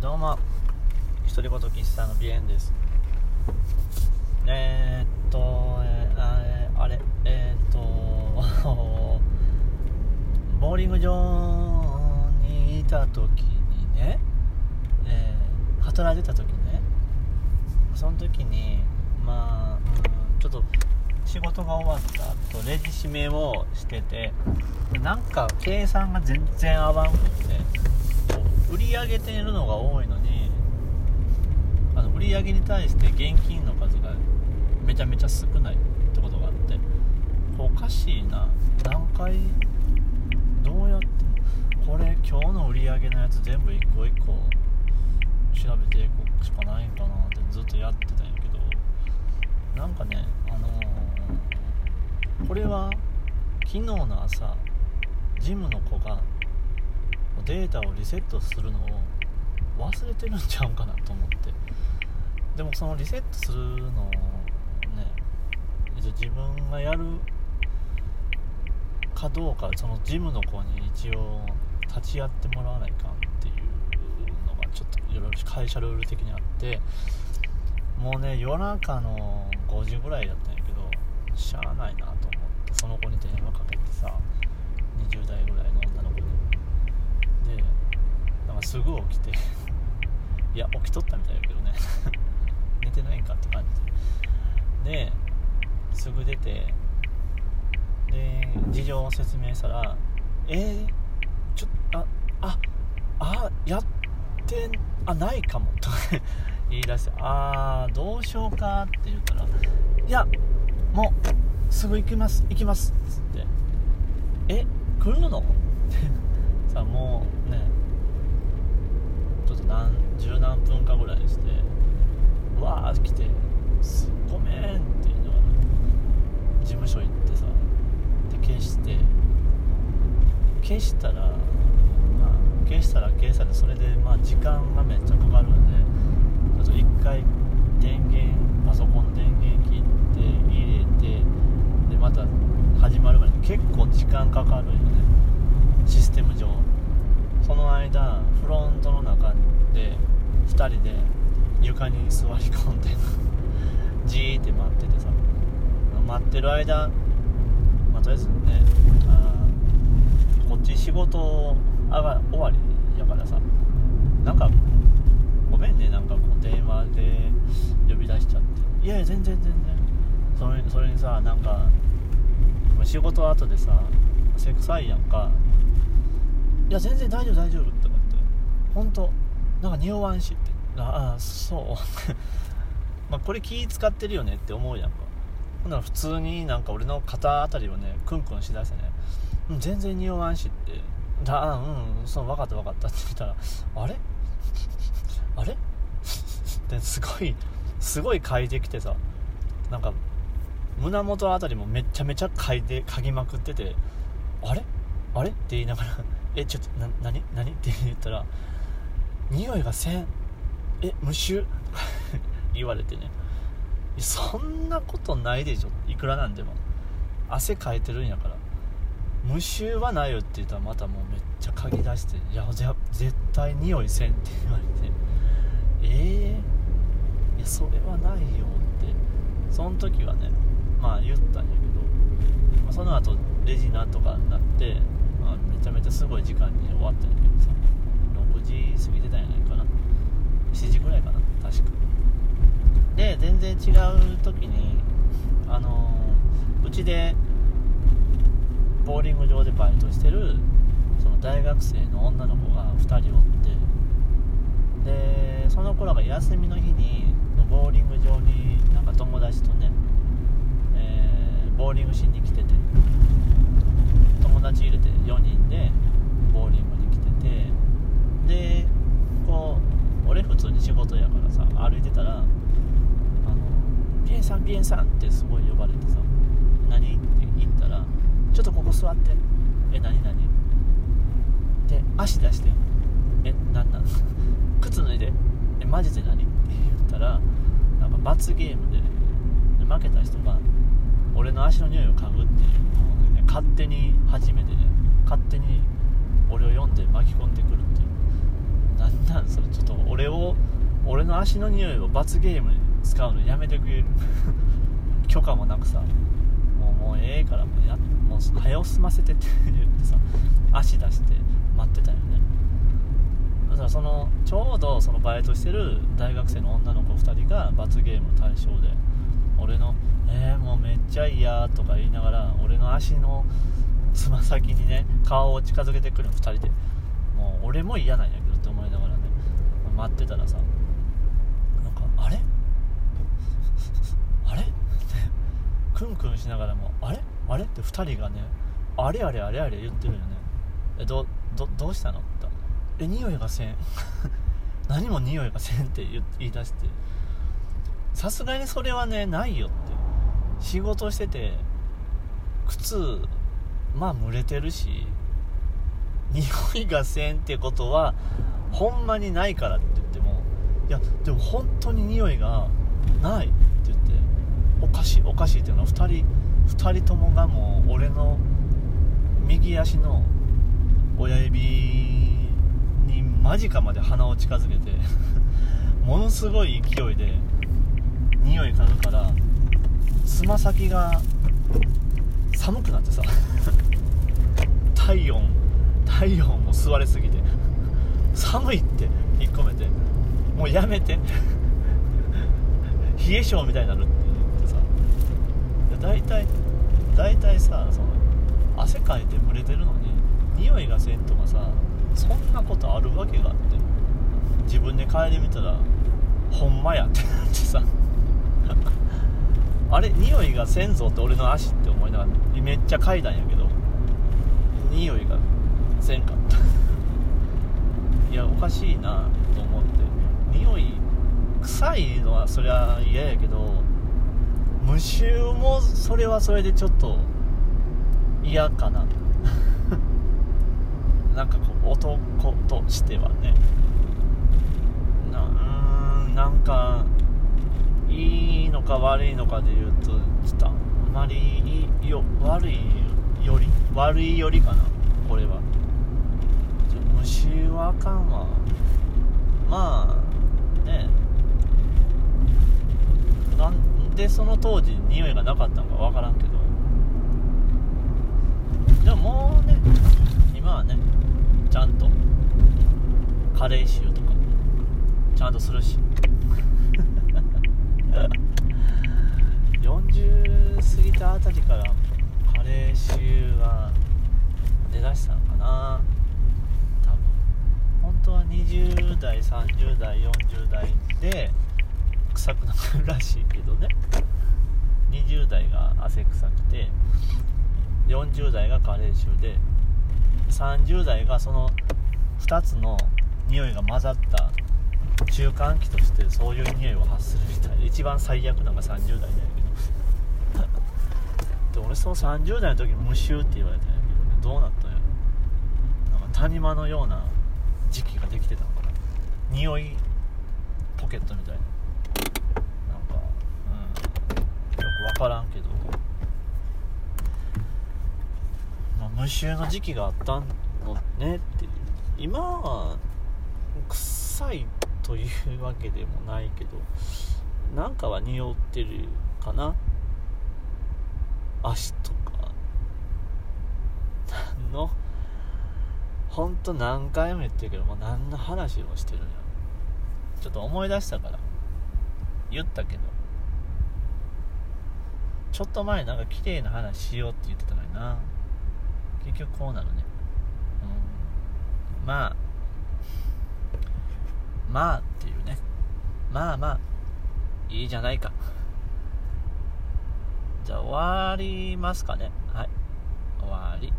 どうも。独り言喫茶のビエンです。えー、っと、えー、あれあれえー、っと ボーリング場にいた時にね、えー、働いてた時ねその時にまあ、うん、ちょっと仕事が終わった後レジ締めをしててなんか計算が全然合わんくて。売り上げてるのが多いのにあの売り上げに対して現金の数がめちゃめちゃ少ないってことがあっておかしいな何回どうやってこれ今日の売り上げのやつ全部一個一個調べていくしかないんかなってずっとやってたんやけどなんかねあのー、これは昨日の朝ジムの子がデータをリセットするのを忘れてるんちゃうかなと思って。でもそのリセットするのをね自分がやるかどうかそのジムの子に一応立ち会ってもらわないかんっていうのがちょっといろいろ会社ルール的にあってもうね夜中の5時ぐらいだったんやけどしゃあないなと思ってその子に電話かけてさ20代ぐらいのすぐ起きて。いや起きとったみたいだけどね。寝てないんかって感じ。でですぐ出て。で事情を説明したら「えー、ちょっとあああやってあないかも」と 言い出して「ああどうしようか」って言ったら「いやもうすぐ行きます行きます」っつって「え来るの?」さあもう何十何分かぐらいしてわー来て「ごめん」って言いながら事務所行ってさで消して消したら、まあ、消したら消したらそれでまあ時間がめっちゃかかるんでちょっと一回電源パソコン電源切って入れてでまた始まるまで結構時間かかるよね。システム上。の間フロントの中で2人で床に座り込んでじーって待っててさ。待ってる間、まあ、とりあえずねあこっち仕事あが終わりやからさ。なんかごめんねなんかこう電話で呼び出しちゃって。いやいや全然全然。それそれにさなんか仕事後でさ汗臭いやんか。いや全然大丈夫大丈夫って言って。本当。なんか匂わんしって。ああそう。まあこれ気使ってるよねって思うやんか。ほんなら普通になんか俺の肩あたりをねクンクンしだしてね、うん、全然匂わんしって。だうんそう分かった分かったって言ったらあれ？あれ？ってすごいすごい嗅いできてさ。なんか胸元あたりもめちゃめちゃ嗅いで嗅ぎまくっててあれ？あれ？って言いながらえちょっとな何何 って言ったら匂いがせん。え無臭？言われてね。そんなことないでしょ。いくらなんでも。汗かいてるんやから。無臭はないよって言ったらまたもうめっちゃ嗅ぎ出していやじゃ絶対匂いせんって言われて。えー、いやそれはないよって。その時はねまあ言ったんやけど、まあ、その後レジなんとかになってあ、めちゃめちゃすごい時間に終わったんやけどさ6時過ぎてたんやないかな。7時ぐらいかな確か。で全然違う時にあのー、うちでボーリング場でバイトしてるその大学生の女の子が2人おってでその子らが休みの日にボーリング場になんか友達とね、えー、ボーリングしに来てて友達入れて4人でボーリングに来ててでこう俺普通に仕事やからさ歩いてたら「あのピエンさんピエンさん」ってすごい呼ばれてさ「何?」って言ったら「ちょっとここ座って」「え何何?」で足出して「え何なん靴脱いでえマジで何?」って言ったらなんか罰ゲームで負けた人が俺の足の匂いを嗅ぐっていう勝手に初めてね勝手に俺を読んで巻き込んでくるっていう何なんそれ？ちょっと俺を俺の足の匂いを罰ゲームに使うのやめてくれる。許可もなくさもうもうええからもうやもう早を済ませてって言ってさ足出して待ってたよね。だからそのちょうどそのバイトしてる大学生の女の子2人が罰ゲーム対象で俺の「えー、もうめっちゃ嫌」とか言いながら俺の足のつま先にね顔を近づけてくるの2人でもう俺も嫌なんやけどって思いながらね待ってたらさなんかあれあれってクンクンしながらもあれ？あれ？って2人がねあれあれあれあれ言ってるよね。えどどどうしたの？って。え匂いがせん。何も匂いがせんって言い出して。さすがにそれはねないよって。仕事してて靴まあ蒸れてるし匂いがせんってことはほんまにないからって言ってもいやでも本当に匂いがない。おかしいおかしいっていうのは2人2人ともがもう俺の右足の親指に間近まで鼻を近づけて ものすごい勢いで匂い嗅ぐからつま先が寒くなってさ 体温体温も吸われすぎて 寒いって引っ込めてもうやめて冷え性みたいになる。って大体大体さその汗かいて蒸れてるのに匂いがせんとかさそんなことあるわけがあって。自分で嗅いでみたらほんまやってなってさ。あれ匂いがせんぞって俺の足って思いながらめっちゃ嗅いだんやけど匂いがせんかった。いやおかしいなと思って。匂い臭いのはそりゃ嫌やけど無臭もそれはそれでちょっと嫌かな。なんかこう男としてはね。なうーんなんかいいのか悪いのかで言うとちょっとあんまりいよ悪いより悪いよりかなこれは。無臭はあかんわ。まあね。なんでその当時匂いがなかったのかわからんけど。でももうね今はねちゃんとカレー臭とかちゃんとするし。40過ぎたあたりからカレー臭が出だしたのかな。多分。本当は20代30代40代で臭くなるらしいけどね。20代が汗臭くて40代が加齢臭で30代がその2つの匂いが混ざった中間期としてそういう匂いを発するみたいで一番最悪なのが30代だけど。で俺その30代の時に無臭って言われたんやけど、ね、どうなったんやろ。なんか谷間のような時期ができてたのかな。匂いポケットみたいななんかうんよく分からんけど、まあ、無臭の時期があったのねっていう。今は臭いというわけでもないけどなんかは匂ってるかな？足とか。何の？ほんと何回も言ってるけどもう何の話をしてるんやちょっと思い出したから。言ったけど。ちょっと前なんか綺麗な話しようって言ってたのにな。結局こうなるね。うん。まあ。まあっていうね。まあまあ。いいじゃないか。じゃあ終わりますかね。はい。終わり。